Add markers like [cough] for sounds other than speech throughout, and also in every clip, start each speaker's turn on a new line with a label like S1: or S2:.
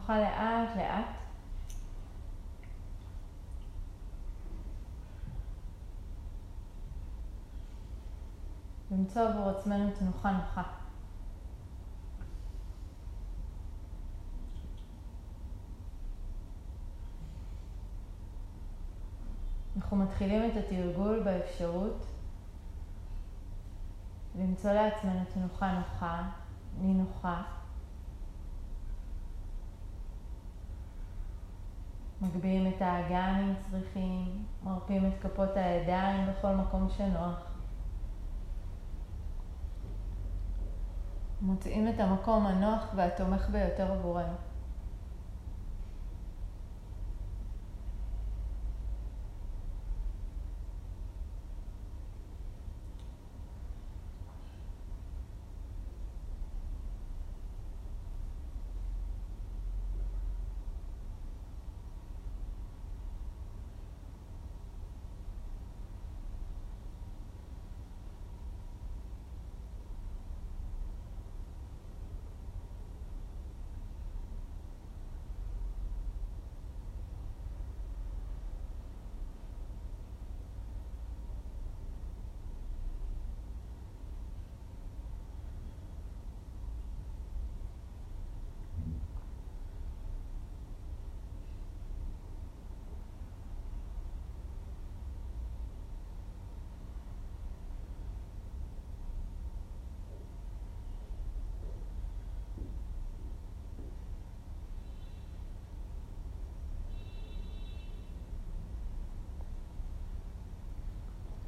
S1: נוכל לאט לאט למצוא עבור עצמנו תנוחה נוחה. אנחנו מתחילים את התרגול באפשרות למצוא לעצמנו תנוחה נוחה, נינוחה. מגביהים את האגן אם צריכים, מרפים את כפות הידיים בכל מקום שנוח. מוצאים את המקום הנוח והתומך ביותר עבורנו.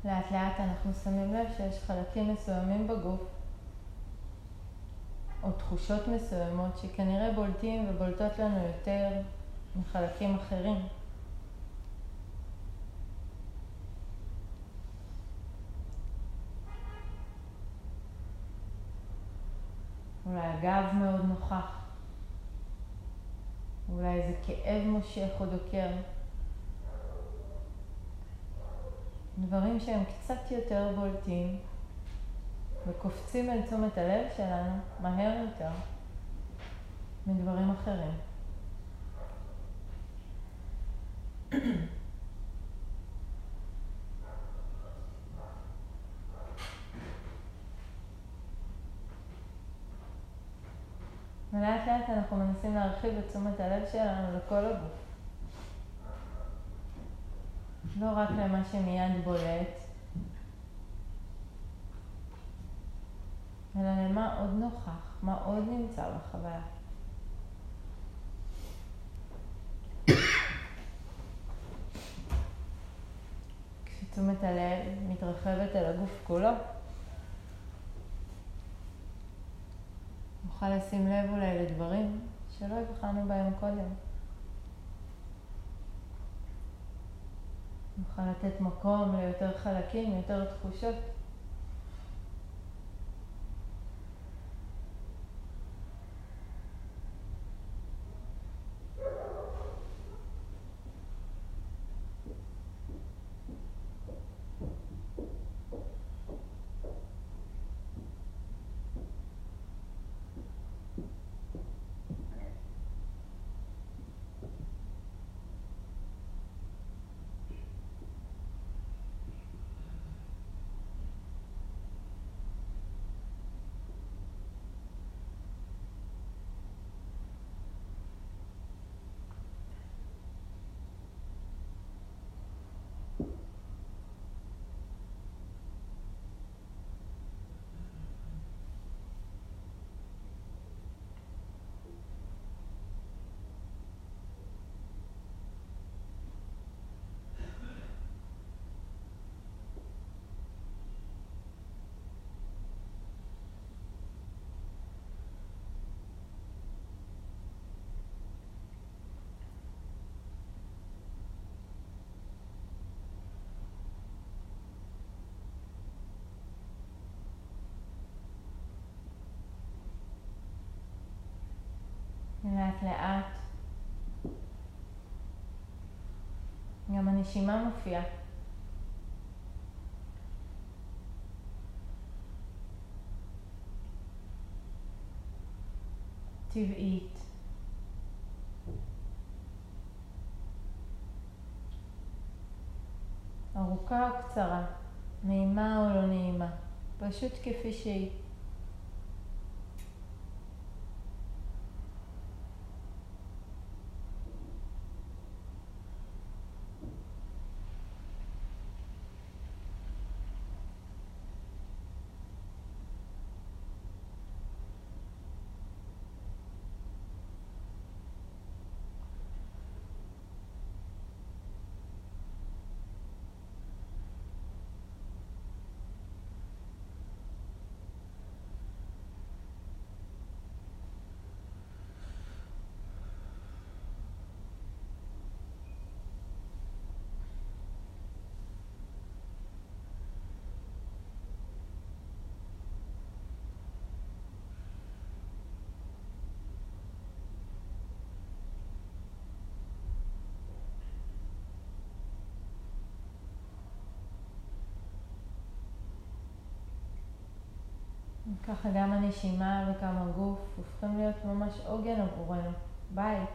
S1: לאט לאט אנחנו שמים לב שיש חלקים מסוימים בגוף או תחושות מסוימות שכנראה בולטים ובולטות לנו יותר מחלקים אחרים. אולי הגב מאוד נוכח, אולי איזה כאב מושך או דוקר. דברים שהם קצת יותר בולטים וקופצים אל תשומת הלב שלנו מהר יותר מדברים אחרים. [clears throat] ולאט לאט אנחנו מנסים להרחיב את תשומת הלב שלנו לכל הגוף. לא רק למה שמיד בולט, אלא למה עוד נוכח, מה עוד נמצא בחוויה. כשתשומת הלב מתרחבת אל הגוף כולו, נוכל לשים לב אולי לדברים שלא הבחנו בהם קודם. נוכל לתת מקום ליותר חלקים, ליותר תחושות. לאט לאט. גם הנשימה מופיעה. טבעית. ארוכה או קצרה, נעימה או לא נעימה, פשוט כפי שהיא. ככה גם הנשימה וגם הגוף הופכים להיות ממש עוגן עבורנו, בית.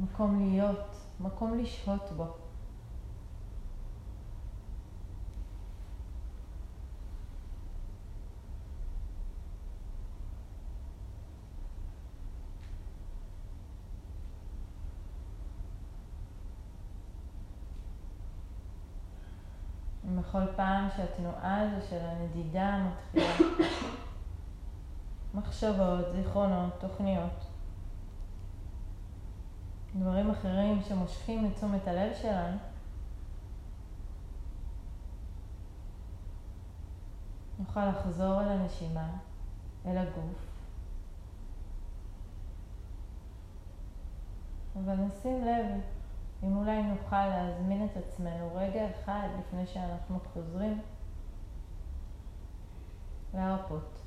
S1: מקום להיות, מקום לשהות בו. בכל פעם שהתנועה הזו של הנדידה מתחילה, מחשבות, זיכרונות, תוכניות, דברים אחרים שמושכים את תשומת הלב שלנו, נוכל לחזור אל הנשימה, אל הגוף, אבל נשים לב אם אולי נוכל להזמין את עצמנו רגע אחד לפני שאנחנו חוזרים להרפות.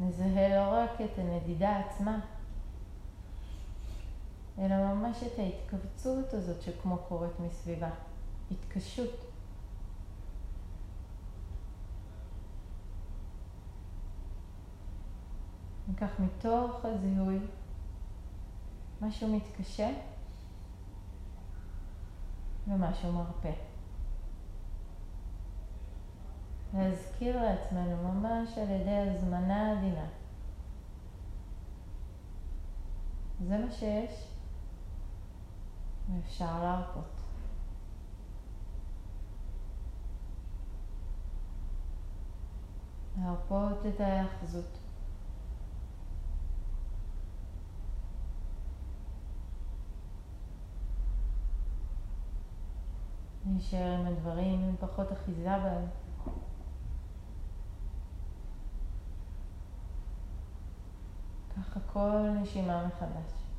S1: נזהה לא רק את הנדידה עצמה, אלא ממש את ההתכווצות הזאת שכמו קורית מסביבה, התקשות. ניקח מתוך הזיהוי משהו מתקשה ומשהו מרפא. להזכיר לעצמנו ממש על ידי הזמנה עדינה. זה מה שיש ואפשר להרפות. להרפות את ההאחזות. להישאר עם הדברים עם פחות אחיזה בהם. ככה כל נשימה מחדש.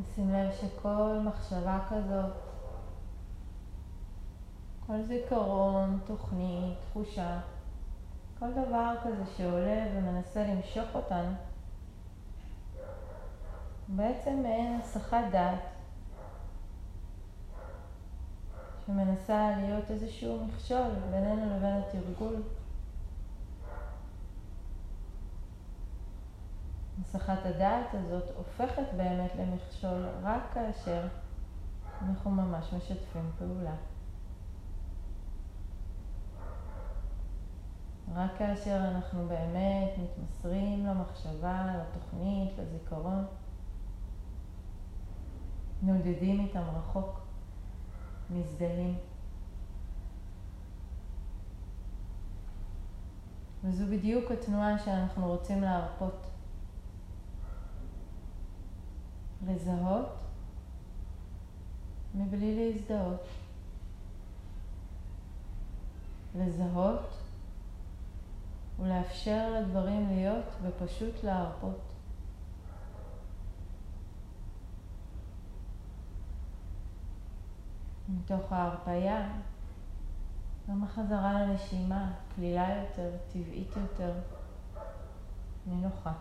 S1: נשים לב שכל מחשבה כזאת, כל זיכרון, תוכנית, תחושה, כל דבר כזה שעולה ומנסה למשוך אותנו, בעצם מעין הסחת דעת שמנסה להיות איזשהו מכשול בינינו לבין התרגול. הסחת הדעת הזאת הופכת באמת למכשול רק כאשר אנחנו ממש משתפים פעולה. רק כאשר אנחנו באמת מתמסרים למחשבה, לתוכנית, לזיכרון, נודדים איתם רחוק, מזדהים. וזו בדיוק התנועה שאנחנו רוצים להרפות. לזהות מבלי להזדהות. לזהות ולאפשר לדברים להיות ופשוט להרפות. מתוך ההרפייה, גם החזרה לנשימה, קלילה יותר, טבעית יותר, נינוחה.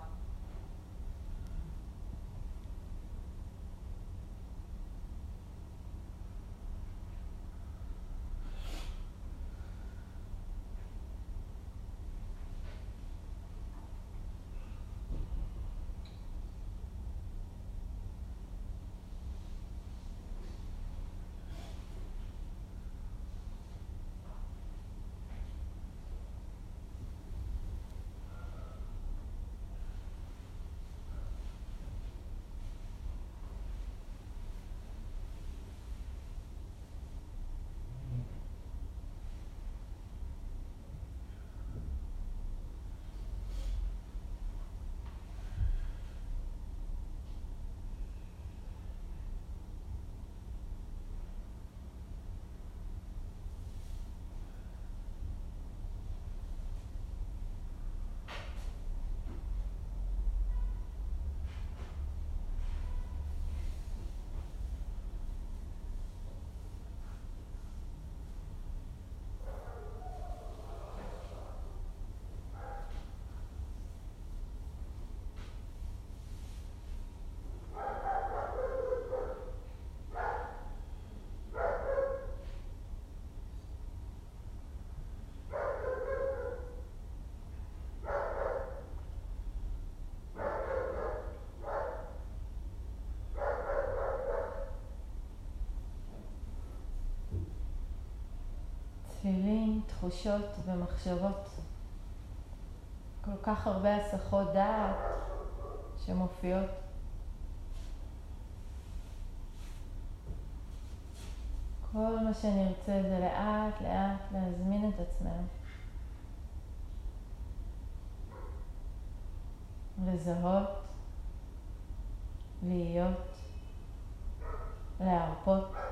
S1: צלילים, תחושות ומחשבות. כל כך הרבה הסחות דעת שמופיעות. כל מה שנרצה זה לאט לאט להזמין את עצמנו. לזהות, להיות, להרפות.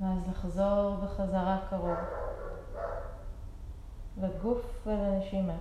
S1: ואז לחזור בחזרה קרוב לגוף ולנשימה.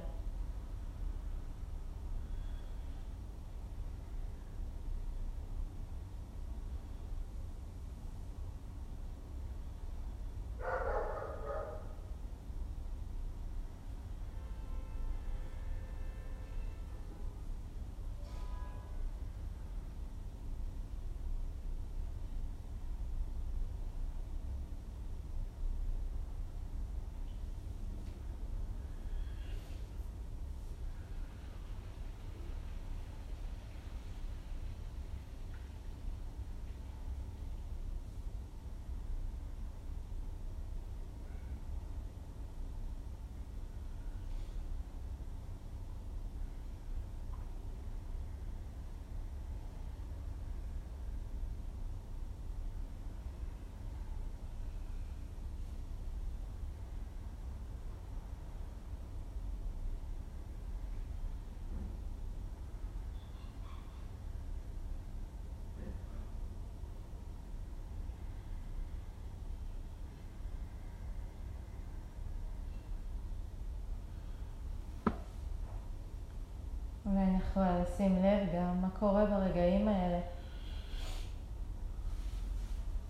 S1: אנחנו לשים לב גם מה קורה ברגעים האלה.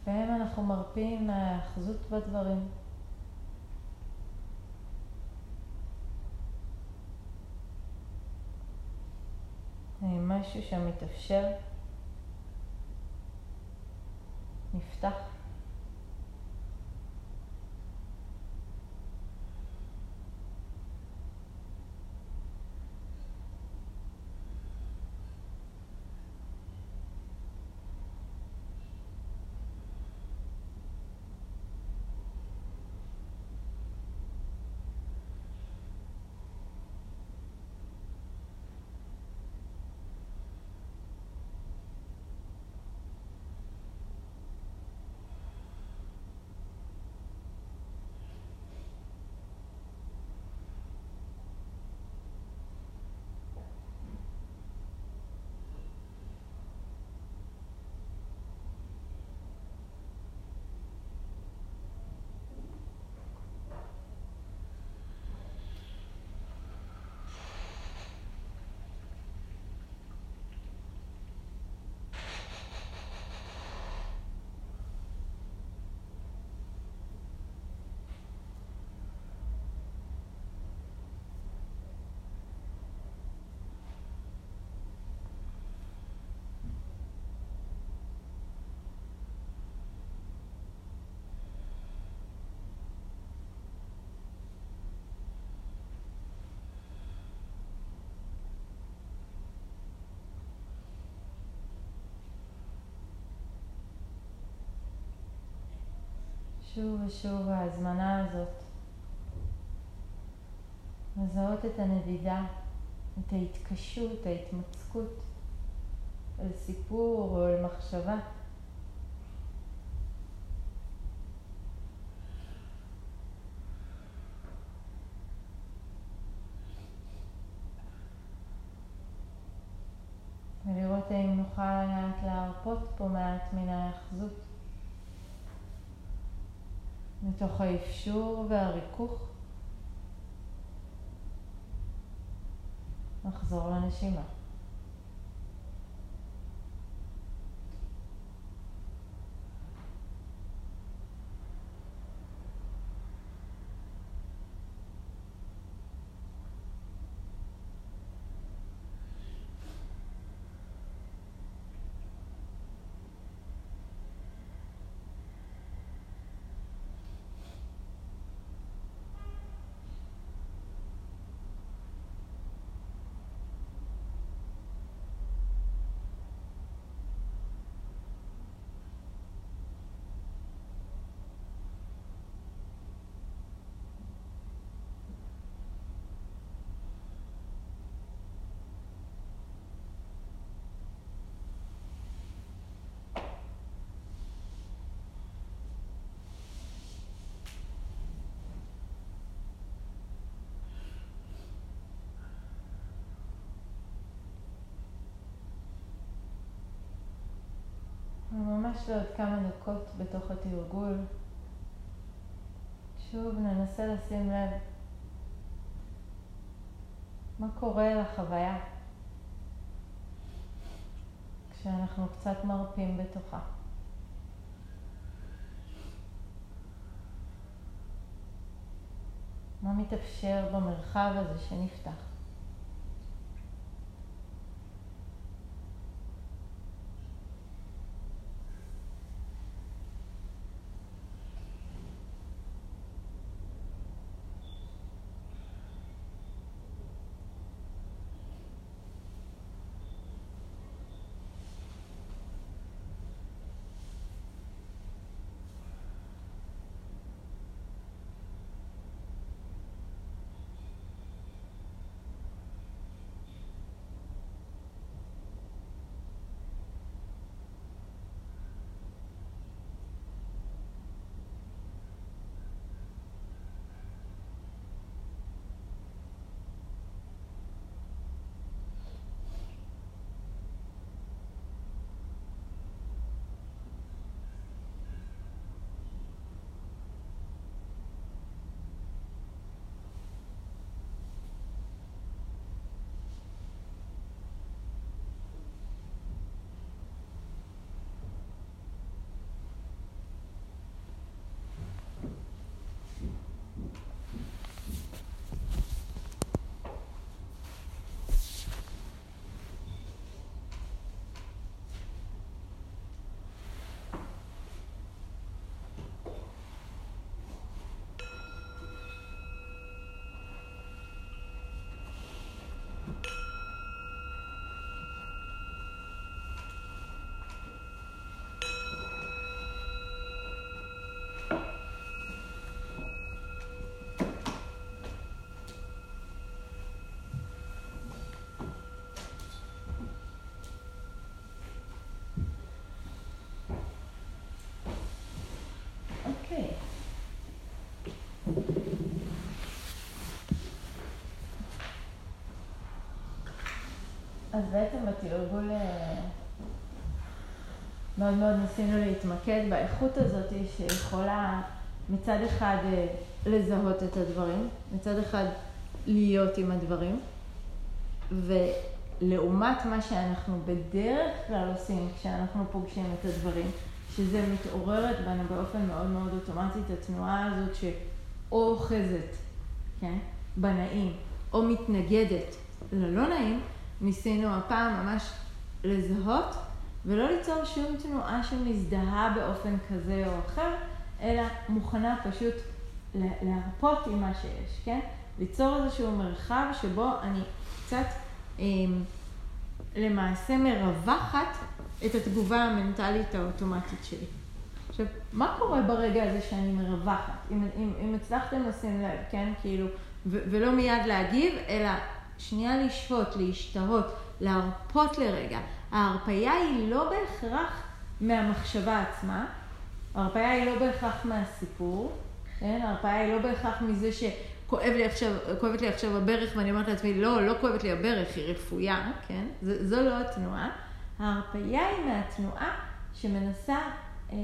S1: בהם אנחנו מרפים מהאחזות בדברים. האם משהו שם מתאפשר? נפתח? שוב ושוב ההזמנה הזאת לזהות את הנדידה, את ההתקשות, ההתמצקות אל סיפור או אל מחשבה. ולראות האם נוכל לאט להרפות פה מעט מן ההאחזות. מתוך האפשור והריכוך. נחזור לנשימה. ממש לעוד כמה דקות בתוך התרגול. שוב ננסה לשים לב מה קורה לחוויה כשאנחנו קצת מרפים בתוכה. מה מתאפשר במרחב הזה שנפתח? אז בעצם בתרגול אה, מאוד מאוד ניסינו להתמקד באיכות הזאת שיכולה מצד אחד אה, לזהות את הדברים, מצד אחד להיות עם הדברים, ולעומת מה שאנחנו בדרך כלל עושים כשאנחנו פוגשים את הדברים, שזה מתעוררת בנו באופן מאוד מאוד אוטומטי את התנועה הזאת שאו אוחזת, כן, בנעים, או מתנגדת ללא נעים, ניסינו הפעם ממש לזהות ולא ליצור שום תנועה שמזדהה באופן כזה או אחר, אלא מוכנה פשוט להרפות עם מה שיש, כן? ליצור איזשהו מרחב שבו אני קצת אה, למעשה מרווחת את התגובה המנטלית האוטומטית שלי. עכשיו, מה קורה ברגע הזה שאני מרווחת? אם, אם, אם הצלחתם לשים לב, כן? כאילו, ו- ולא מיד להגיב, אלא שנייה לשהות, להשתהות, להרפות לרגע. ההרפייה היא לא בהכרח מהמחשבה עצמה, ההרפייה היא לא בהכרח מהסיפור, כן? ההרפייה היא לא בהכרח מזה שכואב לי עכשיו, כואבת לי עכשיו הברך ואני אומרת לעצמי, לא, לא כואבת לי הברך, היא רפויה, כן? ז, זו לא התנועה. ההרפייה היא מהתנועה שמנסה אה,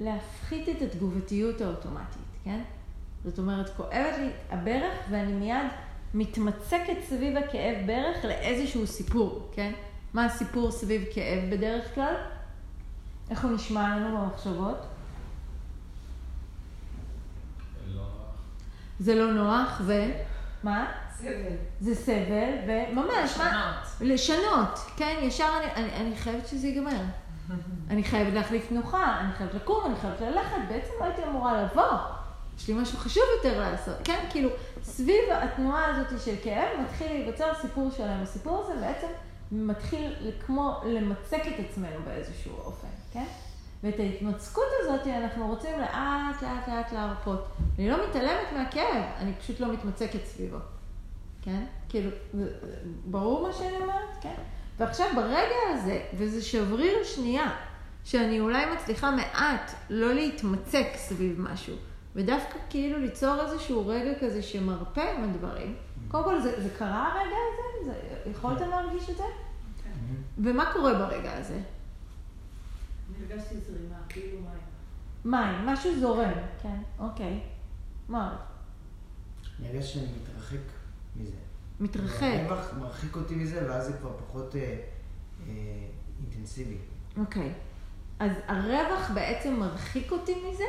S1: להפחית את התגובתיות האוטומטית, כן? זאת אומרת, כואבת לי הברך ואני מיד מתמצקת סביב הכאב ברך לאיזשהו סיפור, כן? מה הסיפור סביב כאב בדרך כלל? איך הוא נשמע לנו במחשבות? זה לא נוח, ו... מה?
S2: סבל.
S1: זה סבל, וממש, מה? לשנות, כן? ישר אני, אני, אני חייבת שזה ייגמר. [laughs] אני חייבת להחליף תנוחה, אני חייבת לקום, אני חייבת ללכת, בעצם לא הייתי אמורה לבוא. יש לי משהו חשוב יותר לעשות, כן? כאילו, סביב התנועה הזאת של כאב מתחיל להיווצר סיפור שלם. הסיפור הזה בעצם מתחיל כמו למצק את עצמנו באיזשהו אופן, כן? ואת ההתמצקות הזאת אנחנו רוצים לאט לאט לאט להרפות. אני לא מתעלמת מהכאב, אני פשוט לא מתמצקת סביבו, כן? כאילו, ברור מה שאני אומרת? כן? ועכשיו ברגע הזה, וזה שבריר שנייה, שאני אולי מצליחה מעט לא להתמצק סביב משהו, ודווקא כאילו ליצור איזשהו רגע כזה שמרפא עם הדברים. קודם כל, זה, זה קרה הרגע הזה? זה, יכולתם להרגיש את זה?
S2: כן.
S1: ומה קורה ברגע הזה?
S2: הרגשתי זרימה, כאילו מים.
S1: מים, משהו זורם, כן, אוקיי. מה עוד?
S3: אני הרגשתי שאני מתרחק מזה.
S1: מתרחק.
S3: הרווח מרחיק אותי מזה, ואז זה כבר פחות אה, אה, אינטנסיבי.
S1: אוקיי. אז הרווח בעצם מרחיק אותי מזה,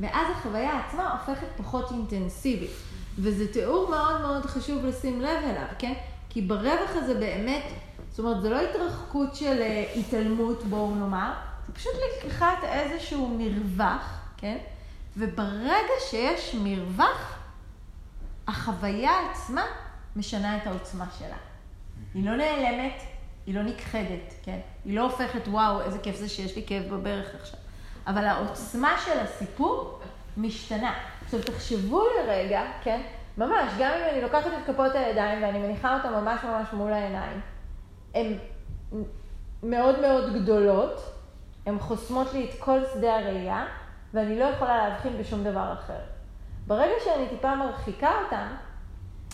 S1: ואז החוויה עצמה הופכת פחות אינטנסיבית. וזה תיאור מאוד מאוד חשוב לשים לב אליו, כן? כי ברווח הזה באמת, זאת אומרת, זה לא התרחקות של אה, התעלמות, בואו נאמר, זה פשוט לקיחת איזשהו מרווח, כן? וברגע שיש מרווח, החוויה עצמה משנה את העוצמה שלה. היא לא נעלמת, היא לא נכחדת, כן? היא לא הופכת, וואו, איזה כיף זה שיש לי כאב בברך עכשיו. אבל העוצמה של הסיפור משתנה. עכשיו, תחשבו לרגע, כן? ממש, גם אם אני לוקחת את כפות הידיים ואני מניחה אותן ממש ממש מול העיניים, הן מאוד מאוד גדולות, הן חוסמות לי את כל שדה הראייה, ואני לא יכולה להבחין בשום דבר אחר. ברגע שאני טיפה מרחיקה אותן,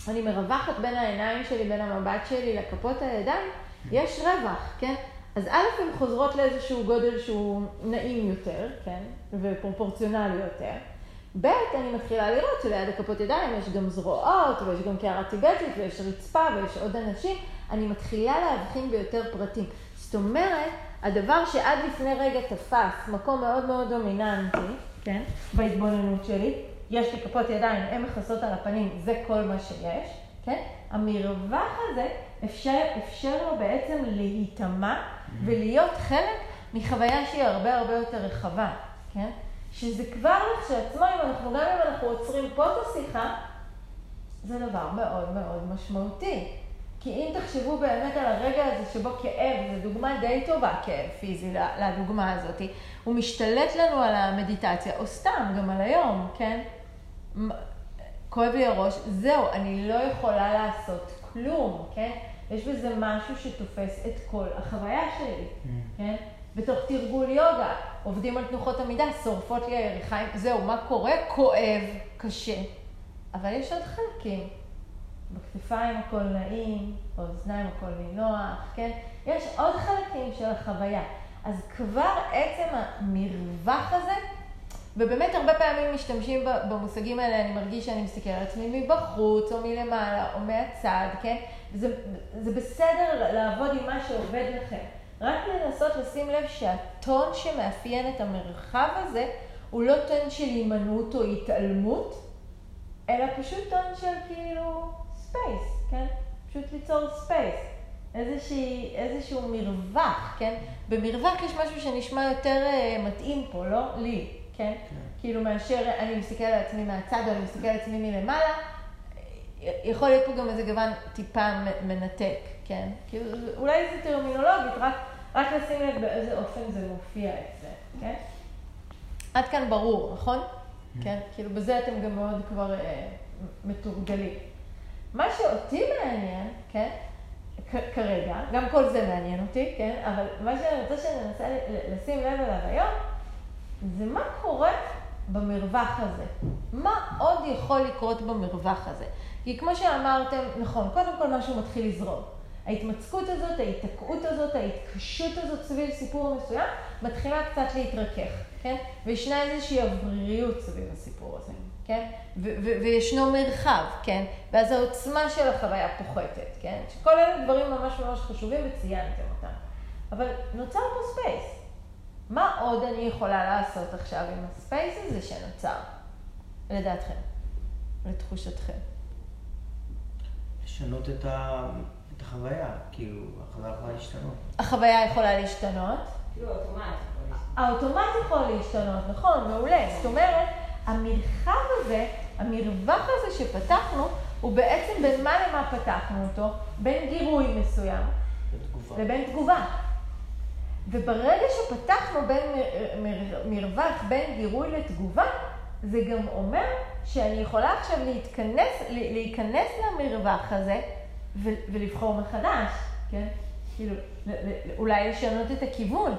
S1: אני מרווחת בין העיניים שלי, בין המבט שלי לכפות הידיים, יש רווח, כן? אז א', הן חוזרות לאיזשהו גודל שהוא נעים יותר, כן? ופרופורציונלי יותר. ב', אני מתחילה לראות שליד הכפות ידיים יש גם זרועות, ויש גם קערה טיבטית, ויש רצפה, ויש עוד אנשים. אני מתחילה להבחין ביותר פרטים. זאת אומרת, הדבר שעד לפני רגע תפס מקום מאוד מאוד דומיננטי, כן? בהתבוננות שלי, יש לי כפות ידיים, הן מכסות על הפנים, זה כל מה שיש, כן? המרווח הזה אפשר, אפשר לו בעצם להיטמע ולהיות חלק מחוויה שהיא הרבה הרבה יותר רחבה, כן? שזה כבר לכשעצמו, אם אנחנו, גם אם אנחנו עוצרים פה את השיחה, זה דבר מאוד מאוד משמעותי. כי אם תחשבו באמת על הרגע הזה שבו כאב, זו דוגמה די טובה, כאב פיזי לדוגמה הזאת, הוא משתלט לנו על המדיטציה, או סתם, גם על היום, כן? כואב לי הראש, זהו, אני לא יכולה לעשות כלום, כן? יש בזה משהו שתופס את כל החוויה שלי, כן? בתוך תרגול יוגה, עובדים על תנוחות עמידה, שורפות לי הירכיים, זהו, מה קורה? כואב, קשה. אבל יש עוד חלקים. בכתפיים הכל נעים, באוזניים הכל נינוח, כן? יש עוד חלקים של החוויה. אז כבר עצם המרווח הזה, ובאמת הרבה פעמים משתמשים במושגים האלה, אני מרגיש שאני מסתכל על עצמי מבחוץ, או מלמעלה, או מהצד, כן? זה, זה בסדר לעבוד עם מה שעובד לכם. רק לנסות לשים לב שהטון שמאפיין את המרחב הזה, הוא לא טון של הימנעות או התעלמות, אלא פשוט טון של כאילו space, כן? פשוט ליצור space. איזושהי, איזשהו מרווח, כן? במרווח יש משהו שנשמע יותר אה, מתאים פה, לא לי, כן? כן? כאילו מאשר אני מסתכל על עצמי מהצד או אני מסתכל על עצמי מלמעלה, יכול להיות פה גם איזה גוון טיפה מנתק, כן? כאילו, אולי זה טרמינולוגית, רק, רק לשים לב באיזה אופן זה מופיע אצלם, כן? עד כאן ברור, נכון? Mm. כן? כאילו בזה אתם גם מאוד כבר אה, מתורגלים. מה שאותי מעניין, כן? כרגע, גם כל זה מעניין אותי, כן? אבל מה שאני רוצה שננסה לשים לב אליו היום, זה מה קורה במרווח הזה. מה עוד יכול לקרות במרווח הזה? כי כמו שאמרתם, נכון, קודם כל משהו מתחיל לזרום. ההתמצקות הזאת, ההיתקעות הזאת, ההתקשות הזאת סביב סיפור מסוים, מתחילה קצת להתרכך, כן? וישנה איזושהי אווריריות סביב הסיפור הזה, כן? וישנו מרחב, כן? ואז העוצמה של החוויה פוחתת, כן? שכל אלה דברים ממש ממש חשובים וציינתם אותם. אבל נוצר פה space. מה עוד אני יכולה לעשות עכשיו עם ה space הזה שנוצר, לדעתכם, לתחושתכם?
S3: לשנות את, ה... את החוויה, כאילו, החוויה יכולה להשתנות.
S1: החוויה יכולה להשתנות?
S2: כאילו, האוטומט יכול להשתנות.
S1: האוטומט יכול להשתנות, נכון, מעולה. זאת אומרת, המרחב הזה, המרווח הזה שפתחנו, הוא בעצם בין מה למה פתחנו אותו? בין גירוי מסוים
S3: בתגובה.
S1: לבין תגובה. וברגע שפתחנו בין מרווח בין גירוי לתגובה, זה גם אומר שאני יכולה עכשיו להתכנס, להיכנס למרווח הזה ולבחור מחדש, כן? כאילו, אולי לשנות את הכיוון.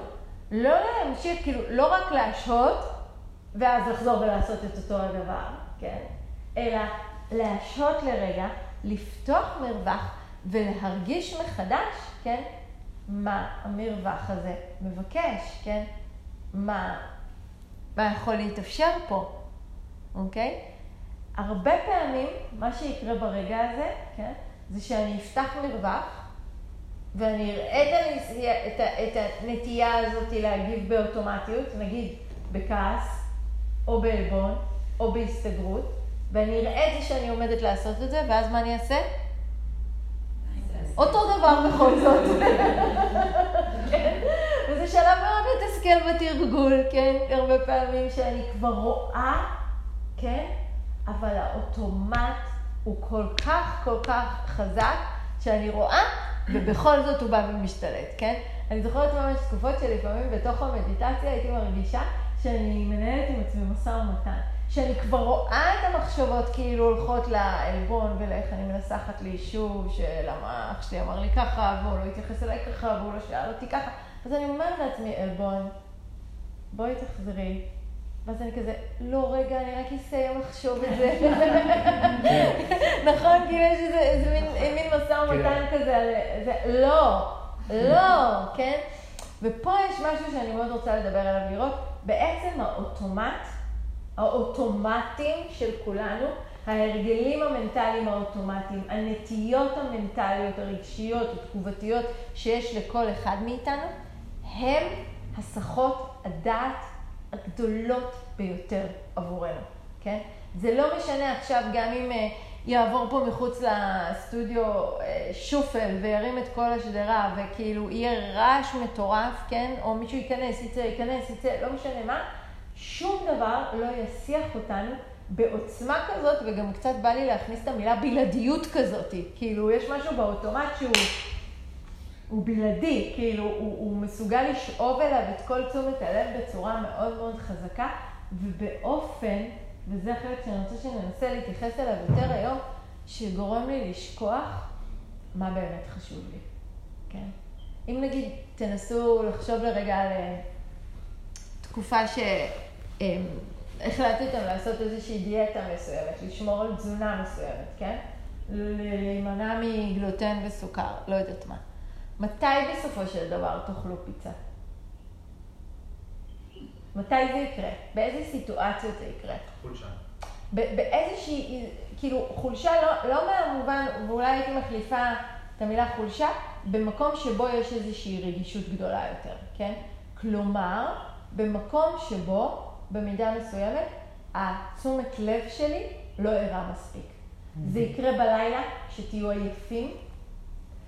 S1: לא להמשיך, כאילו, לא רק להשהות ואז לחזור ולעשות את אותו הדבר, כן? אלא להשהות לרגע, לפתוח מרווח ולהרגיש מחדש, כן? מה המרווח הזה מבקש, כן? מה, מה יכול להתאפשר פה, אוקיי? הרבה פעמים, מה שיקרה ברגע הזה, כן? זה שאני אפתח מרווח, ואני אראה את, את, הנטייה הזאת להגיב באוטומטיות, נגיד בכעס, או בעלבון, או בהסתגרות, ואני אראה את זה שאני עומדת לעשות את זה, ואז מה אני אעשה? אותו דבר בכל זאת. [laughs] וזה שלב מאוד מתסכל בתרגול, כן? הרבה פעמים שאני כבר רואה, כן? אבל האוטומט הוא כל כך כל כך חזק, שאני רואה, ובכל זאת הוא בא ומשתלט, כן? אני זוכרת ממש תקופות שלפעמים בתוך המדיטציה הייתי מרגישה שאני מנהלת עם עצמי משא ומתן. שאני כבר רואה את המחשבות כאילו הולכות לעלבון ולאיך אני מנסחת לי שוב, שלמה אח שלי אמר לי ככה, והוא לא התייחס אליי ככה, והוא לא שאל אותי ככה. אז אני אומרת לעצמי, עלבון, בואי תחזרי. ואז אני כזה, לא, רגע, אני רק אסיים לחשוב את זה. [laughs] נכון? כאילו יש איזה מין משא ומתן כן. כזה, לא, לא, כן? ופה יש משהו שאני מאוד רוצה לדבר עליו, לראות בעצם האוטומט, האוטומטים של כולנו, ההרגלים המנטליים האוטומטיים, הנטיות המנטליות, הרגשיות, התגובתיות שיש לכל אחד מאיתנו, הם הסחות הדעת הגדולות ביותר עבורנו, כן? זה לא משנה עכשיו גם אם אה, יעבור פה מחוץ לסטודיו אה, שופל וירים את כל השדרה וכאילו יהיה רעש מטורף, כן? או מישהו ייכנס, יצא, ייכנס, יצא, לא משנה מה, שום דבר לא יסיח אותנו בעוצמה כזאת, וגם קצת בא לי להכניס את המילה בלעדיות כזאת. כאילו, יש משהו באוטומט שהוא הוא בלעדי, כאילו, הוא, הוא מסוגל לשאוב אליו את כל תשומת הלב בצורה מאוד מאוד חזקה, ובאופן וזה החלק שאני רוצה שננסה להתייחס אליו יותר היום, שגורם לי לשכוח מה באמת חשוב לי, כן? אם נגיד תנסו לחשוב לרגע על אה, תקופה שהחלטתם לעשות איזושהי דיאטה מסוימת, לשמור על תזונה מסוימת, כן? להימנע מגלוטן וסוכר, לא יודעת מה. מתי בסופו של דבר תאכלו פיצה? מתי זה יקרה? באיזה סיטואציות זה יקרה?
S4: חולשה.
S1: באיזושהי, כאילו, חולשה לא, לא מהמובן, ואולי הייתי מחליפה את המילה חולשה, במקום שבו יש איזושהי רגישות גדולה יותר, כן? כלומר, במקום שבו, במידה מסוימת, התשומת לב שלי לא ערה מספיק. זה יקרה בלילה, כשתהיו עייפים,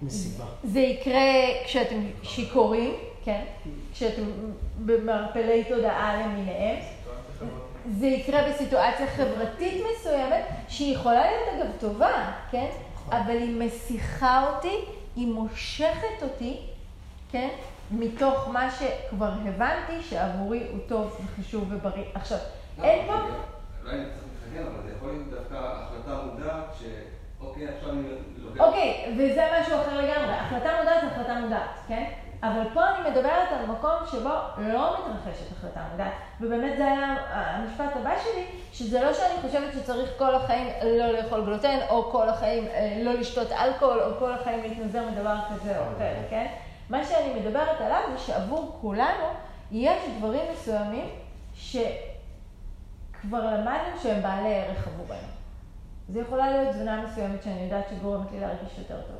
S3: מסיבה.
S1: זה יקרה כשאתם שיכורים, כן? כשאתם במערפלי תודעה למיניהם. זה יקרה בסיטואציה חברתית מסוימת, שהיא יכולה להיות אגב טובה, כן? אבל היא מסיחה אותי, היא מושכת אותי, כן? מתוך מה שכבר הבנתי שעבורי הוא טוב וחשוב ובריא. עכשיו, אין פה...
S5: אולי אני צריך להתחכם, אבל זה יכול להיות דווקא החלטה מודעת, שאוקיי, עכשיו אני לוקח...
S1: אוקיי, וזה משהו אחר לגמרי. החלטה מודעת זה החלטה מודעת, כן? אבל פה אני מדברת על מקום שבו לא מתרחשת החלטה מודעת. ובאמת זה היה המשפט הבא שלי, שזה לא שאני חושבת שצריך כל החיים לא לאכול גלוטן, או כל החיים אה, לא לשתות אלכוהול, או כל החיים להתנזר מדבר כזה או אחר, כן? מה שאני מדברת עליו זה שעבור כולנו יש דברים מסוימים שכבר למדנו שהם בעלי ערך עבורנו. זה יכולה להיות תזונה מסוימת שאני יודעת שגורמת לי להרגיש יותר טוב.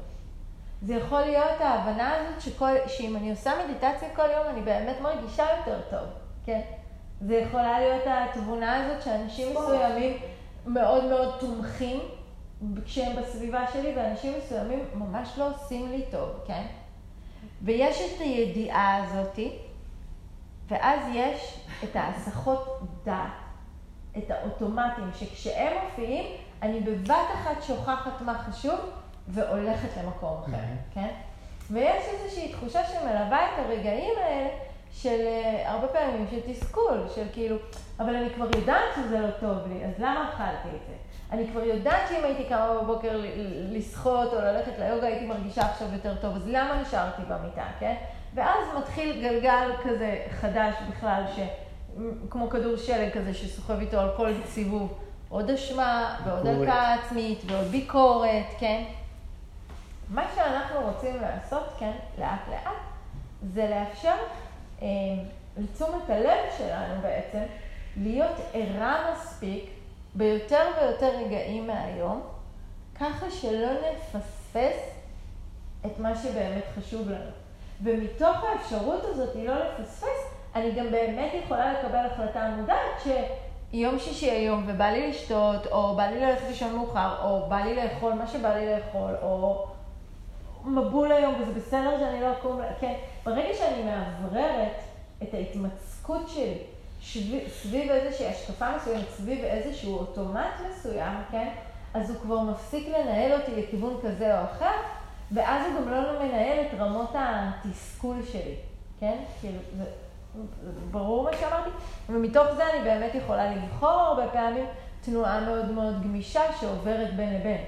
S1: זה יכול להיות ההבנה הזאת שכל, שאם אני עושה מדיטציה כל יום, אני באמת מרגישה יותר טוב, כן? זה יכולה להיות התבונה הזאת שאנשים מסוימים מאוד מאוד תומכים כשהם בסביבה שלי, ואנשים מסוימים ממש לא עושים לי טוב, כן? ויש את הידיעה הזאתי, ואז יש את ההסחות דעת, את האוטומטים, שכשהם מופיעים, אני בבת אחת שוכחת מה חשוב והולכת למקום אחר,
S3: Mhm.
S1: כן? ויש איזושהי תחושה שמלווה את הרגעים האלה של אה, הרבה פעמים של תסכול, של כאילו, אבל אני כבר יודעת שזה לא טוב לי, אז למה אכלתי את זה? אני כבר יודעת שאם הייתי קמה בבוקר לשחות או ללכת ליוגה, הייתי מרגישה עכשיו יותר טוב, אז למה נשארתי במיטה, כן? ואז מתחיל גלגל כזה חדש בכלל, ש... כמו כדור שלג כזה שסוחב איתו על כל סיבוב עוד אשמה ועוד. הלקאה עצמית ועוד ביקורת, כן? מה שאנחנו רוצים לעשות, כן, לאט לאט, זה לאפשר אה, לתשומת הלב שלנו בעצם להיות ערה מספיק ביותר ויותר רגעים מהיום, ככה שלא נפספס את מה שבאמת חשוב לנו. ומתוך האפשרות הזאת לא לפספס, אני גם באמת יכולה לקבל החלטה מודעת שיום שישי היום ובא לי לשתות, או בא לי ללכת לישון מאוחר, או בא לי לאכול מה שבא לי לאכול, או מבול היום וזה בסדר שאני לא אקום, כן, ברגע שאני מאווררת את ההתמצקות שלי שביב, סביב איזושהי השקפה מסוימת, סביב איזשהו אוטומט מסוים, כן, אז הוא כבר מפסיק לנהל אותי לכיוון כזה או אחר, ואז הוא גם לא מנהל את רמות התסכול שלי, כן? כאילו, זה ברור מה שאמרתי? ומתוך זה אני באמת יכולה לבחור הרבה פעמים תנועה מאוד מאוד גמישה שעוברת בין לבין.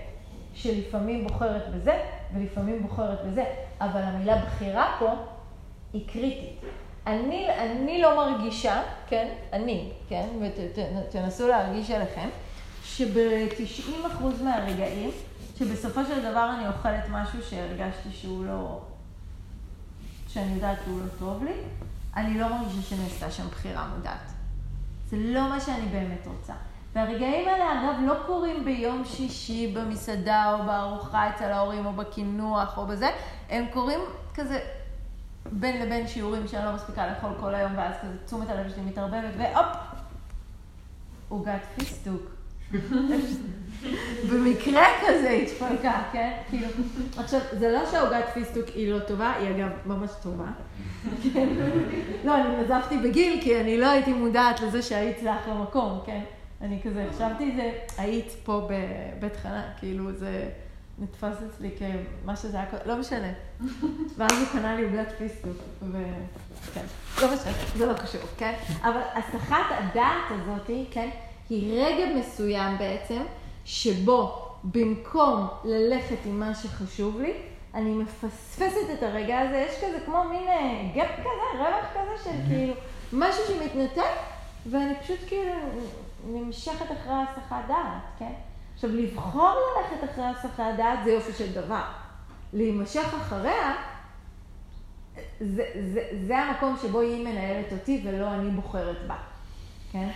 S1: שלפעמים בוחרת בזה, ולפעמים בוחרת בזה, אבל המילה בחירה פה היא קריטית. אני, אני לא מרגישה, כן, אני, כן, ותנסו להרגיש עליכם, שב-90% מהרגעים, שבסופו של דבר אני אוכלת משהו שהרגשתי שהוא לא, שאני יודעת שהוא לא טוב לי, אני לא מרגישה שנעשתה שם בחירה מודעת. זה לא מה שאני באמת רוצה. והרגעים האלה, אגב, לא קורים ביום שישי במסעדה או בארוחה אצל ההורים או בקינוח או בזה, הם קורים כזה בין לבין שיעורים שאני לא מספיקה לאכול כל היום, ואז כזה תשומת הלב שלי מתערבבת, והופ, עוגת פיסטוק. [laughs] במקרה כזה התפרקה, כן? כאילו, עכשיו, זה לא שהעוגת פיסטוק היא לא טובה, היא אגב ממש טובה. כן? לא, אני נזפתי בגיל, כי אני לא הייתי מודעת לזה שהיית לך למקום, כן? אני כזה, חשבתי זה, היית פה בבית חנה, כאילו זה נתפס אצלי כמה שזה היה, לא משנה. ואז הוא קנה לי עוגת פיסטוק, וכן, לא משנה, זה לא קשור, כן? אבל הסחת הדעת הזאת, כן, היא רגע מסוים בעצם, שבו במקום ללכת עם מה שחשוב לי, אני מפספסת את הרגע הזה, יש כזה כמו מין אה, גאפ כזה, רווח כזה של כאילו משהו שמתנתק, ואני פשוט כאילו נמשכת אחרי הסחת דעת, כן? עכשיו, לבחור ללכת אחרי הסחת דעת זה יופי של דבר. להימשך אחריה, זה, זה, זה המקום שבו היא מנהלת אותי ולא אני בוחרת בה, כן?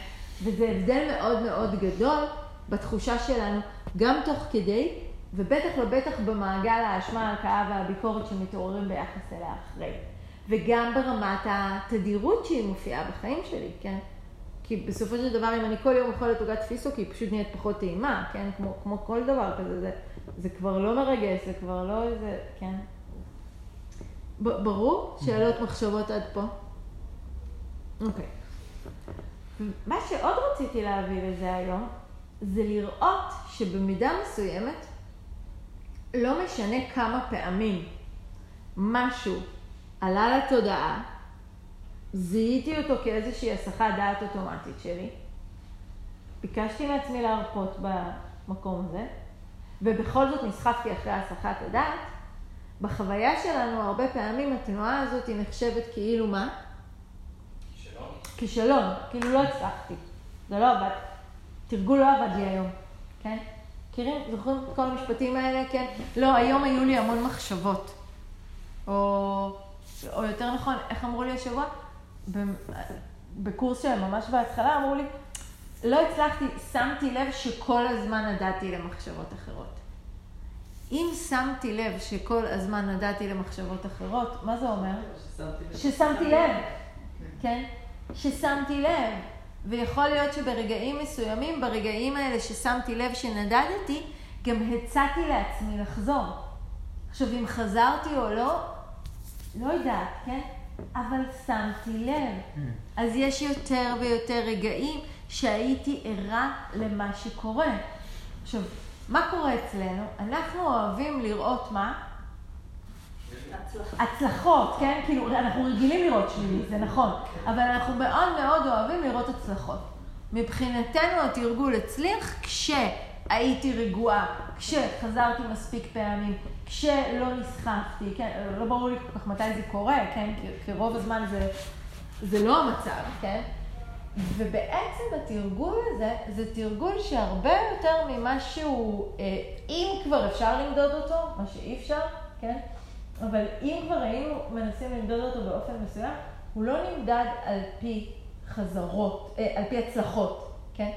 S1: וזה הבדל מאוד מאוד גדול בתחושה שלנו, גם תוך כדי, ובטח לא בטח במעגל האשמה, ההלקאה והביקורת שמתעוררים ביחס אליה אחרי. וגם ברמת התדירות שהיא מופיעה בחיים שלי, כן? כי בסופו של דבר, אם אני כל יום אוכלת עוגת פיסוק, היא פשוט נהיית פחות טעימה, כן? כמו, כמו כל דבר כזה, זה, זה כבר לא מרגש, זה כבר לא איזה, כן? ב- ברור? שאלות, מחשבות עד פה? אוקיי. מה שעוד רציתי להביא לזה היום, זה לראות שבמידה מסוימת, לא משנה כמה פעמים משהו עלה לתודעה, זיהיתי אותו כאיזושהי הסחת דעת אוטומטית שלי, ביקשתי מעצמי להרפות במקום הזה, ובכל זאת נסחפתי אחרי הסחת הדעת, בחוויה שלנו הרבה פעמים התנועה הזאת היא נחשבת כאילו מה?
S5: כישלון.
S1: כישלון, כאילו לא הצלחתי, זה לא עבד, תרגול לא עבד לי היום, כן? מכירים, זוכרים את כל המשפטים האלה? כן. לא, היום היו לי המון מחשבות. או, או יותר נכון, איך אמרו לי השבוע? בקורס שלהם, ממש בהתחלה, אמרו לי, לא הצלחתי, שמתי לב שכל הזמן נדדתי למחשבות אחרות. אם שמתי לב שכל הזמן נדדתי למחשבות אחרות, מה זה אומר? ששמתי לב, כן? ששמתי לב. ויכול להיות שברגעים מסוימים, ברגעים האלה ששמתי לב שנדדתי, גם הצעתי לעצמי לחזור. עכשיו, אם חזרתי או לא, לא יודעת, כן? אבל שמתי לב. אז יש יותר ויותר רגעים שהייתי ערה למה שקורה. עכשיו, מה קורה אצלנו? אנחנו אוהבים לראות מה? הצלחות, כן? כאילו, אנחנו רגילים לראות שלילי, זה נכון, אבל אנחנו מאוד מאוד אוהבים לראות הצלחות. מבחינתנו התרגול הצליח כשהייתי רגועה, כשחזרתי מספיק פעמים, כשלא נסחפתי, כן? לא ברור לי כל כך מתי זה קורה, כן? כי, כי רוב הזמן זה, זה לא המצב, כן? ובעצם התרגול הזה, זה תרגול שהרבה יותר ממה שהוא, אה, אם כבר אפשר למדוד אותו, מה שאי אפשר, כן? אבל אם כבר היינו מנסים למדוד אותו באופן מסוים, הוא לא נמדד על פי חזרות, אה, על פי הצלחות, כן?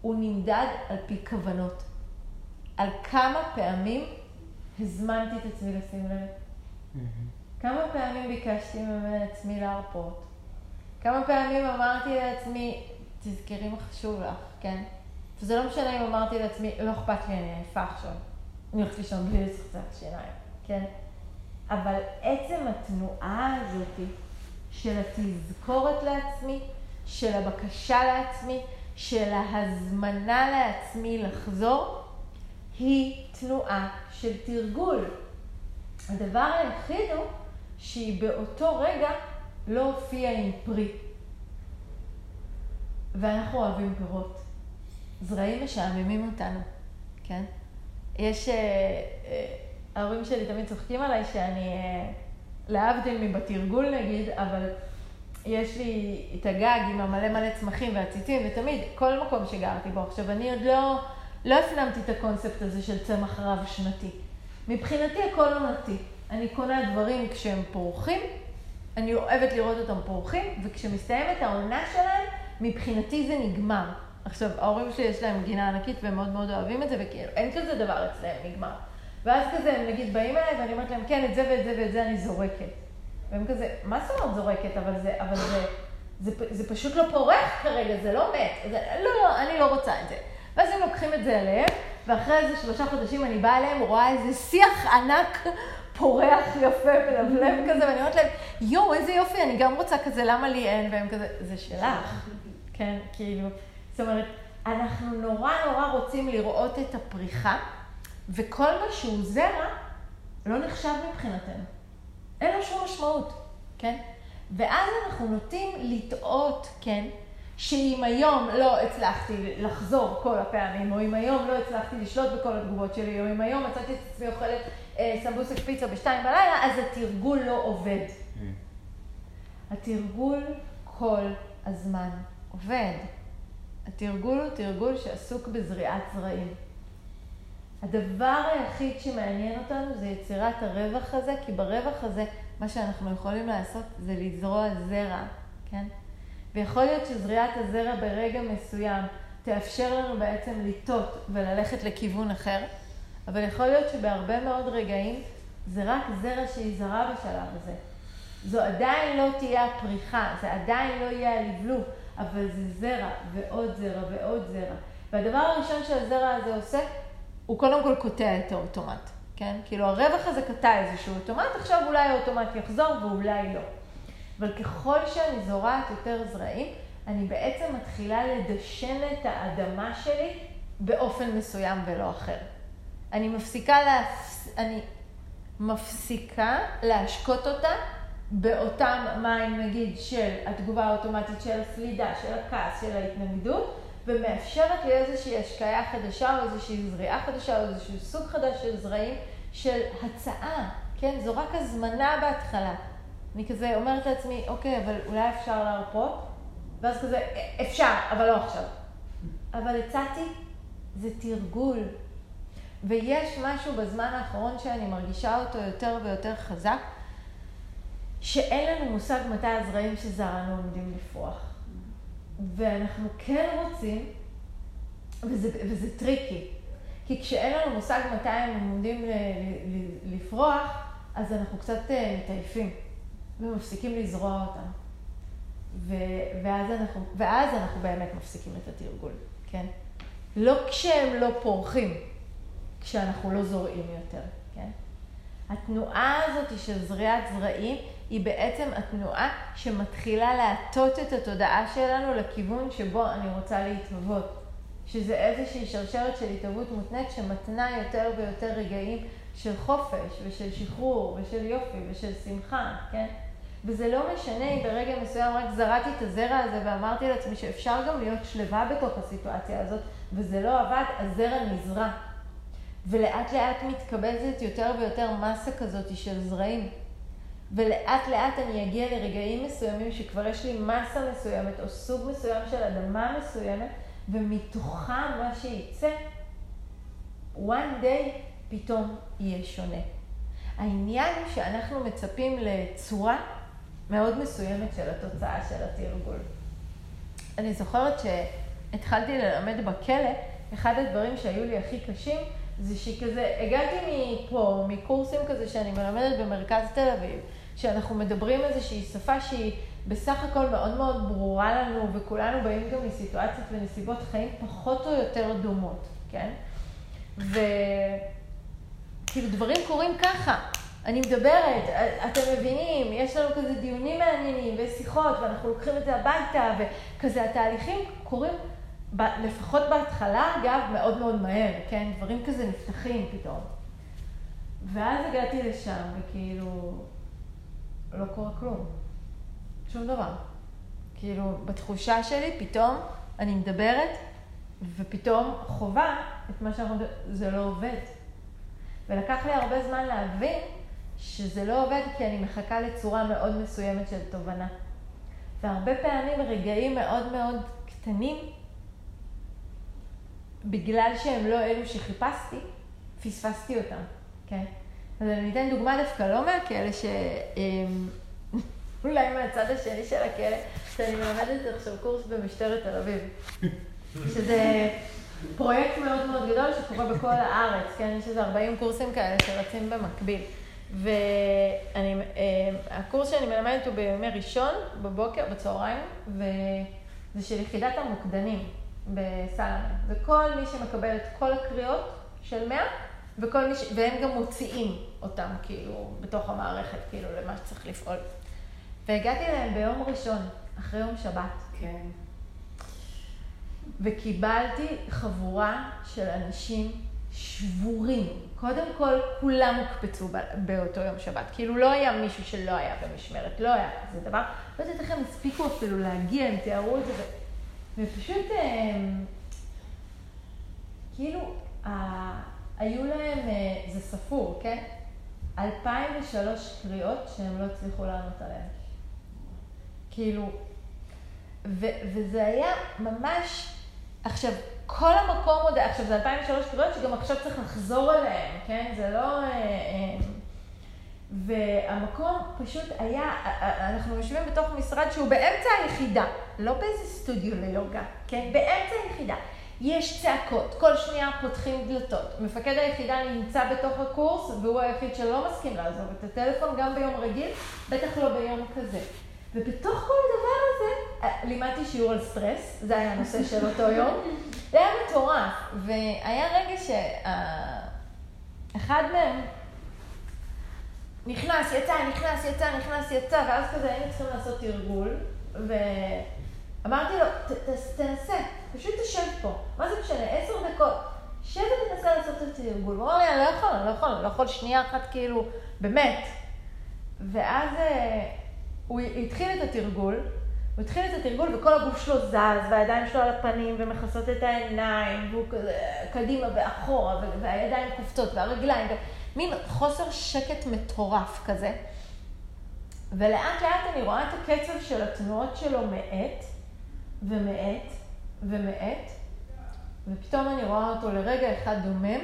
S1: הוא נמדד על פי כוונות. על כמה פעמים הזמנתי את עצמי לשים לב. כמה פעמים ביקשתי מעצמי להרפות. כמה פעמים אמרתי לעצמי, תזכרי מה חשוב לך, כן? וזה לא משנה אם אמרתי לעצמי, לא אכפת לי, אני עייפה עכשיו. אני הולכת לישון בלי לצחצח שיניים, כן? אבל עצם התנועה הזאת של התזכורת לעצמי, של הבקשה לעצמי, של ההזמנה לעצמי לחזור, היא תנועה של תרגול. הדבר היחיד הוא שהיא באותו רגע לא הופיעה עם פרי. ואנחנו אוהבים פירות. זרעים משעממים אותנו, כן? יש... אה, אה, ההורים שלי תמיד צוחקים עליי שאני, אה, להבדיל מבתרגול נגיד, אבל יש לי את הגג עם המלא מלא צמחים ועציצים, ותמיד, כל מקום שגרתי בו. עכשיו, אני עוד לא, לא הפנמתי את הקונספט הזה של צמח רב-שנתי. מבחינתי הכל עונתי. אני קונה דברים כשהם פורחים, אני אוהבת לראות אותם פורחים, וכשמסתיימת העונה שלהם, מבחינתי זה נגמר. עכשיו, ההורים שלי יש להם גינה ענקית והם מאוד מאוד אוהבים את זה, וכאילו, אין כזה דבר אצלם נגמר. ואז כזה, הם נגיד באים אליי ואני אומרת להם, כן, את זה ואת זה ואת זה אני זורקת. והם כזה, מה זאת אומרת זורקת? אבל זה, אבל זה, זה, זה פשוט לא פורח כרגע, זה לא מת. זה, לא, לא, אני לא רוצה את זה. ואז הם לוקחים את זה אליהם, ואחרי איזה שלושה חודשים אני באה אליהם, רואה איזה שיח ענק, פורח, יפה, מלבלב כזה, ואני אומרת להם, יואו, איזה יופי, אני גם רוצה כזה, למה לי אין? והם כזה, זה שלך. כן, כאילו, זאת אומרת, אנחנו נורא נורא רוצים לראות את הפריחה. וכל מה שהוא זרע לא נחשב מבחינתנו. אין לו שום משמעות, כן? ואז אנחנו נוטים לטעות, כן? שאם היום לא הצלחתי לחזור כל הפעמים, או אם היום לא הצלחתי לשלוט בכל התגובות שלי, או אם היום מצאתי את עצמי אוכלת אה, סמבוסק פיצה בשתיים בלילה, אז התרגול לא עובד. התרגול כל הזמן עובד. התרגול הוא תרגול שעסוק בזריעת זרעים. הדבר היחיד שמעניין אותנו זה יצירת הרווח הזה, כי ברווח הזה מה שאנחנו יכולים לעשות זה לזרוע זרע, כן? ויכול להיות שזריעת הזרע ברגע מסוים תאפשר לנו בעצם לטעות וללכת לכיוון אחר, אבל יכול להיות שבהרבה מאוד רגעים זה רק זרע שהיא זרה בשלב הזה. זו עדיין לא תהיה הפריחה, זה עדיין לא יהיה הלבלוב, אבל זה זרע ועוד זרע ועוד זרע. והדבר הראשון שהזרע הזה עושה, הוא קודם כל קוטע את האוטומט, כן? כאילו הרווח הזה קטע איזשהו אוטומט, עכשיו אולי האוטומט יחזור ואולי לא. אבל ככל שאני זורעת יותר זרעים, אני בעצם מתחילה לדשן את האדמה שלי באופן מסוים ולא אחר. אני מפסיקה, לה... אני מפסיקה להשקות אותה באותם מים, נגיד, של התגובה האוטומטית של הסלידה, של הכעס, של ההתנגדות, ומאפשרת לי איזושהי השקיה חדשה או איזושהי זריעה חדשה או איזשהו סוג חדש של זרעים של הצעה, כן? זו רק הזמנה בהתחלה. אני כזה אומרת לעצמי, אוקיי, אבל אולי אפשר להרפות? ואז כזה, אפשר, אבל לא עכשיו. אבל הצעתי, זה תרגול. ויש משהו בזמן האחרון שאני מרגישה אותו יותר ויותר חזק, שאין לנו מושג מתי הזרעים שזרענו עומדים לפרוח. ואנחנו כן רוצים, וזה, וזה tricky, כי כשאין לנו מושג מתי הם עומדים לפרוח, אז אנחנו קצת אה, מתעייפים ומפסיקים לזרוע אותם. ו, ואז, אנחנו, ואז אנחנו באמת מפסיקים את התרגול, כן? לא כשהם לא פורחים, כשאנחנו לא זורעים יותר, כן? התנועה הזאת של זריעת זרעים היא בעצם התנועה שמתחילה להטות את התודעה שלנו לכיוון שבו אני רוצה להתהוות. שזה איזושהי שרשרת של התהוות מותנית שמתנה יותר ויותר רגעים של חופש ושל שחרור ושל יופי ושל שמחה, כן? וזה לא משנה אם ברגע מסוים רק זרעתי את הזרע הזה ואמרתי לעצמי שאפשר גם להיות שלווה בתוך הסיטואציה הזאת, וזה לא עבד, הזרע נזרע. ולאט לאט מתקבלת יותר ויותר מסה כזאת של זרעים. ולאט לאט אני אגיע לרגעים מסוימים שכבר יש לי מסה מסוימת או סוג מסוים של אדמה מסוימת, ומתוכה מה שייצא, one day פתאום יהיה שונה. העניין הוא שאנחנו מצפים לצורה מאוד מסוימת של התוצאה של התרגול. אני זוכרת שהתחלתי ללמד בכלא, אחד הדברים שהיו לי הכי קשים זה שכזה, הגעתי מפה, מקורסים כזה שאני מלמדת במרכז תל אביב, שאנחנו מדברים איזושהי שפה שהיא בסך הכל מאוד מאוד ברורה לנו, וכולנו באים גם מסיטואציות ונסיבות חיים פחות או יותר דומות, כן? וכאילו דברים קורים ככה. אני מדברת, אתם מבינים, יש לנו כזה דיונים מעניינים ושיחות, ואנחנו לוקחים את זה הביתה, וכזה התהליכים קורים, לפחות בהתחלה, אגב, מאוד מאוד מהר, כן? דברים כזה נפתחים פתאום. ואז הגעתי לשם, וכאילו, לא קורה כלום. שום דבר. כאילו, בתחושה שלי, פתאום אני מדברת, ופתאום חובה את מה שאנחנו זה לא עובד. ולקח לי הרבה זמן להבין שזה לא עובד כי אני מחכה לצורה מאוד מסוימת של תובנה. והרבה פעמים רגעים מאוד מאוד קטנים, בגלל שהם לא אלו שחיפשתי, פספסתי אותם, כן? אז אני אתן דוגמה דווקא לא מהכלא, ש... [laughs] אולי מהצד השני של הכלא, שאני מלמדת עכשיו קורס במשטרת תל אביב. שזה פרויקט מאוד מאוד גדול שקורה בכל הארץ, כן? יש איזה 40 קורסים כאלה שרצים במקביל. והקורס שאני מלמדת הוא בימי ראשון, בבוקר, בצהריים, וזה של יחידת המוקדנים בסלמה. וכל מי שמקבל את כל הקריאות של 100, וכל מי ש... והם גם מוציאים אותם, כאילו, בתוך המערכת, כאילו, למה שצריך לפעול. והגעתי אליהם ביום ראשון, אחרי יום שבת.
S2: כן.
S1: וקיבלתי חבורה של אנשים שבורים. קודם כל, כולם הוקפצו באותו יום שבת. כאילו, לא היה מישהו שלא היה במשמרת, לא היה כזה דבר. לא יודעת איך הם הספיקו אפילו להגיע, הם תיארו את זה, ו... ופשוט, הם... כאילו, ה... היו להם, אה, זה ספור, כן? 2003 קריאות שהם לא הצליחו לענות עליהן. כאילו, ו- וזה היה ממש, עכשיו, כל המקום עוד, עכשיו זה 2003 קריאות שגם עכשיו צריך לחזור אליהם, כן? זה לא... אה, אה, והמקום פשוט היה, אנחנו יושבים בתוך משרד שהוא באמצע היחידה, לא באיזה סטודיו ליוגה, כן? באמצע היחידה. יש צעקות, כל שנייה פותחים דלתות. מפקד היחידה נמצא בתוך הקורס, והוא היחיד שלא מסכים לעזוב את הטלפון גם ביום רגיל, בטח לא ביום כזה. ובתוך כל הדבר הזה, אה, לימדתי שיעור על סטרס, זה היה הנושא של אותו יום. זה היה מטורף, והיה רגע שאחד מהם נכנס, יצא, נכנס, יצא, נכנס, יצא, ואז כזה היינו צריכים לעשות תרגול, ואמרתי לו, תנסה, פשוט תשב פה, מה זה משנה, עשר דקות, שב ותנסה לעשות את התרגול. הוא אמר לי, אני לא יכול, אני לא יכול, אני לא יכול שנייה אחת כאילו, באמת. ואז אה, הוא התחיל את התרגול, הוא התחיל את התרגול וכל הגוף שלו זז, והידיים שלו על הפנים ומכסות את העיניים, והוא כזה קדימה ואחורה, והידיים קופצות, והרגליים, מין חוסר שקט מטורף כזה. ולאט לאט אני רואה את הקצב של התנועות שלו מאט, ומאט, ומאט, ופתאום אני רואה אותו לרגע אחד דומם,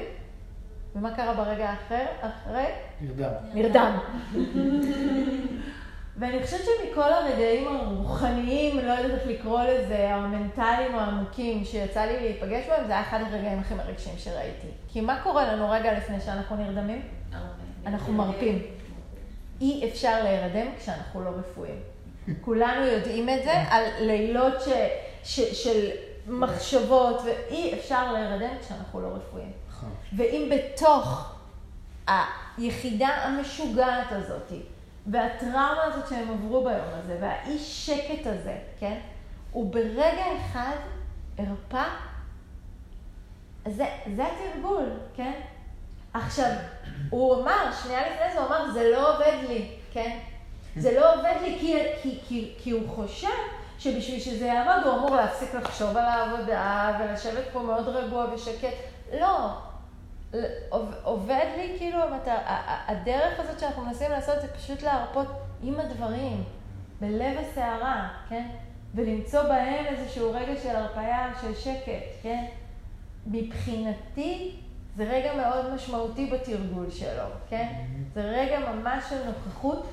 S1: ומה קרה ברגע האחר, אחרי?
S3: נרדם.
S1: נרדם. [laughs] ואני חושבת שמכל הרגעים הרוחניים, לא יודעת איך לקרוא לזה, המנטליים או העמוקים שיצא לי להיפגש בהם, זה היה אחד הרגעים הכי מרגשים שראיתי. כי מה קורה לנו רגע לפני שאנחנו נרדמים? אנחנו מרפים. אי אפשר להירדם כשאנחנו לא רפואיים. כולנו יודעים את זה על לילות ש, ש, של מחשבות, ואי אפשר להירדם כשאנחנו לא רפואיים.
S3: נכון.
S1: ואם בתוך היחידה המשוגעת הזאת, והטראומה הזאת שהם עברו ביום הזה, והאי שקט הזה, כן? הוא ברגע אחד הרפא, זה, זה התרגול, כן? עכשיו, הוא אמר, שנייה לפני זה הוא אמר, זה לא עובד לי, כן? זה לא עובד לי כי, כי, כי, כי הוא חושב שבשביל שזה יעבוד הוא אמור להפסיק לחשוב על העבודה ולשבת פה מאוד רגוע ושקט. לא, עובד לי, כאילו, הדרך הזאת שאנחנו מנסים לעשות זה פשוט להרפות עם הדברים, בלב הסערה, כן? ולמצוא בהם איזשהו רגע של הרפאיה, של שקט, כן? מבחינתי זה רגע מאוד משמעותי בתרגול שלו, כן? Mm-hmm. זה רגע ממש של נוכחות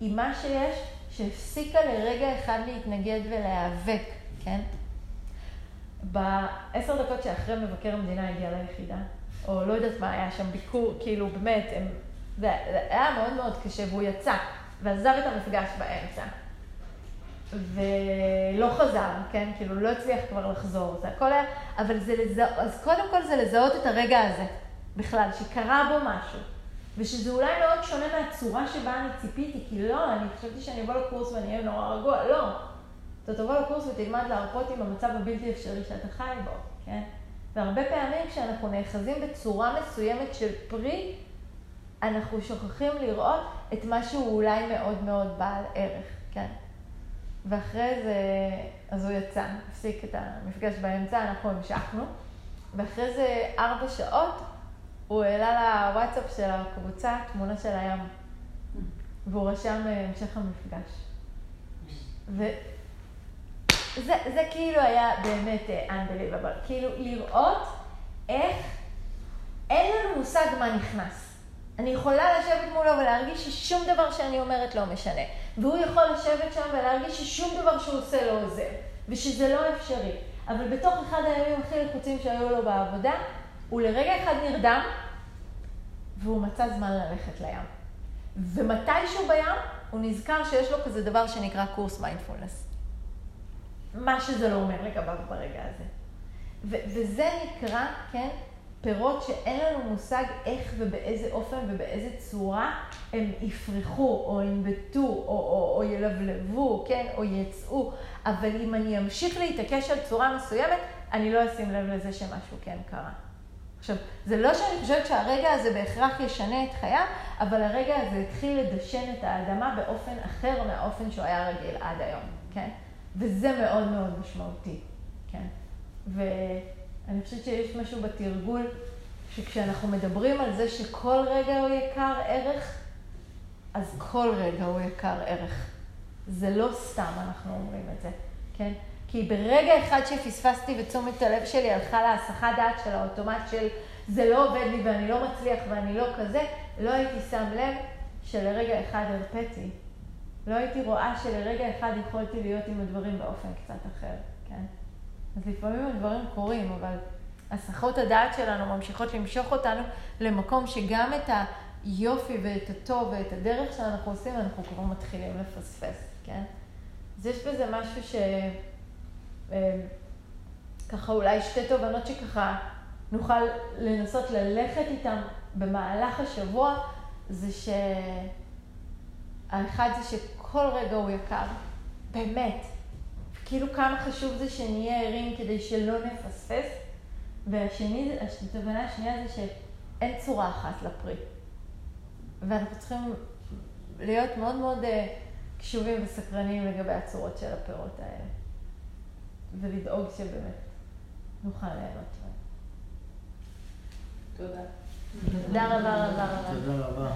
S1: עם מה שיש, שהפסיקה לרגע אחד להתנגד ולהיאבק, כן? בעשר דקות שאחרי מבקר המדינה הגיע ליחידה, או לא יודעת מה היה שם, ביקור, כאילו באמת, הם, זה, זה היה מאוד מאוד קשה, והוא יצא, ועזב את המפגש באמצע. ולא חזר, כן? כאילו, לא הצליח כבר לחזור, זה הכל היה, אבל זה לזה, אז קודם כל זה לזהות את הרגע הזה, בכלל, שקרה בו משהו. ושזה אולי מאוד שונה מהצורה שבה אני ציפיתי, כי לא, אני חשבתי שאני אבוא לקורס ואני אהיה נורא רגוע, לא. אתה תבוא לקורס ותלמד להרפות עם המצב הבלתי אפשרי שאתה חי בו, כן? והרבה פעמים כשאנחנו נאחזים בצורה מסוימת של פרי, אנחנו שוכחים לראות את מה שהוא אולי מאוד מאוד בעל ערך, כן? ואחרי זה, אז הוא יצא, הפסיק את המפגש באמצע, אנחנו המשכנו, ואחרי זה ארבע שעות הוא העלה לוואטסאפ של הקבוצה תמונה של הים, והוא רשם המשך המפגש. זה, זה כאילו היה באמת uh, unbelievable. כאילו לראות איך אין לנו מושג מה נכנס. אני יכולה לשבת מולו ולהרגיש ששום דבר שאני אומרת לא משנה. והוא יכול לשבת שם ולהרגיש ששום דבר שהוא עושה לא עוזר. ושזה לא אפשרי. אבל בתוך אחד הימים הכי לחוצים שהיו לו בעבודה, הוא לרגע אחד נרדם, והוא מצא זמן ללכת לים. ומתישהו בים, הוא נזכר שיש לו כזה דבר שנקרא קורס מיינדפולנס. מה שזה לא אומר לגביו ברגע הזה. וזה נקרא, כן, פירות שאין לנו מושג איך ובאיזה אופן ובאיזה צורה הם יפרחו, או ינבטו, או, או, או ילבלבו, כן, או יצאו. אבל אם אני אמשיך להתעקש על צורה מסוימת, אני לא אשים לב לזה שמשהו כן קרה. עכשיו, זה לא שאני חושבת שהרגע הזה בהכרח ישנה את חייו, אבל הרגע הזה התחיל לדשן את האדמה באופן אחר מהאופן שהוא היה רגיל עד היום, כן? וזה מאוד מאוד משמעותי, כן? ואני חושבת שיש משהו בתרגול, שכשאנחנו מדברים על זה שכל רגע הוא יקר ערך, אז כל רגע הוא יקר ערך. זה לא סתם אנחנו אומרים את זה, כן? כי ברגע אחד שפספסתי ותשומת הלב שלי הלכה להסחת דעת של האוטומט של זה לא עובד לי ואני לא מצליח ואני לא כזה, לא הייתי שם לב שלרגע אחד הרפאתי. לא הייתי רואה שלרגע אחד יכולתי להיות עם הדברים באופן קצת אחר, כן? אז לפעמים הדברים קורים, אבל הסחות הדעת שלנו ממשיכות למשוך אותנו למקום שגם את היופי ואת הטוב ואת הדרך שאנחנו עושים, אנחנו כבר מתחילים לפספס, כן? אז יש בזה משהו ש... אה, ככה אולי שתי תובנות שככה נוכל לנסות ללכת איתם במהלך השבוע, זה שהאחד זה שכל רגע הוא יקר, באמת. כאילו כמה חשוב זה שנהיה ערים כדי שלא נפספס. והשני, התובנה השנייה זה שאין צורה אחת לפרי. ואנחנו צריכים להיות מאוד מאוד אה, קשובים וסקרנים לגבי הצורות של הפירות האלה. ולדאוג שבאמת נוכל ליהנות מהם.
S2: תודה.
S1: תודה רבה רבה רבה.
S3: תודה רבה.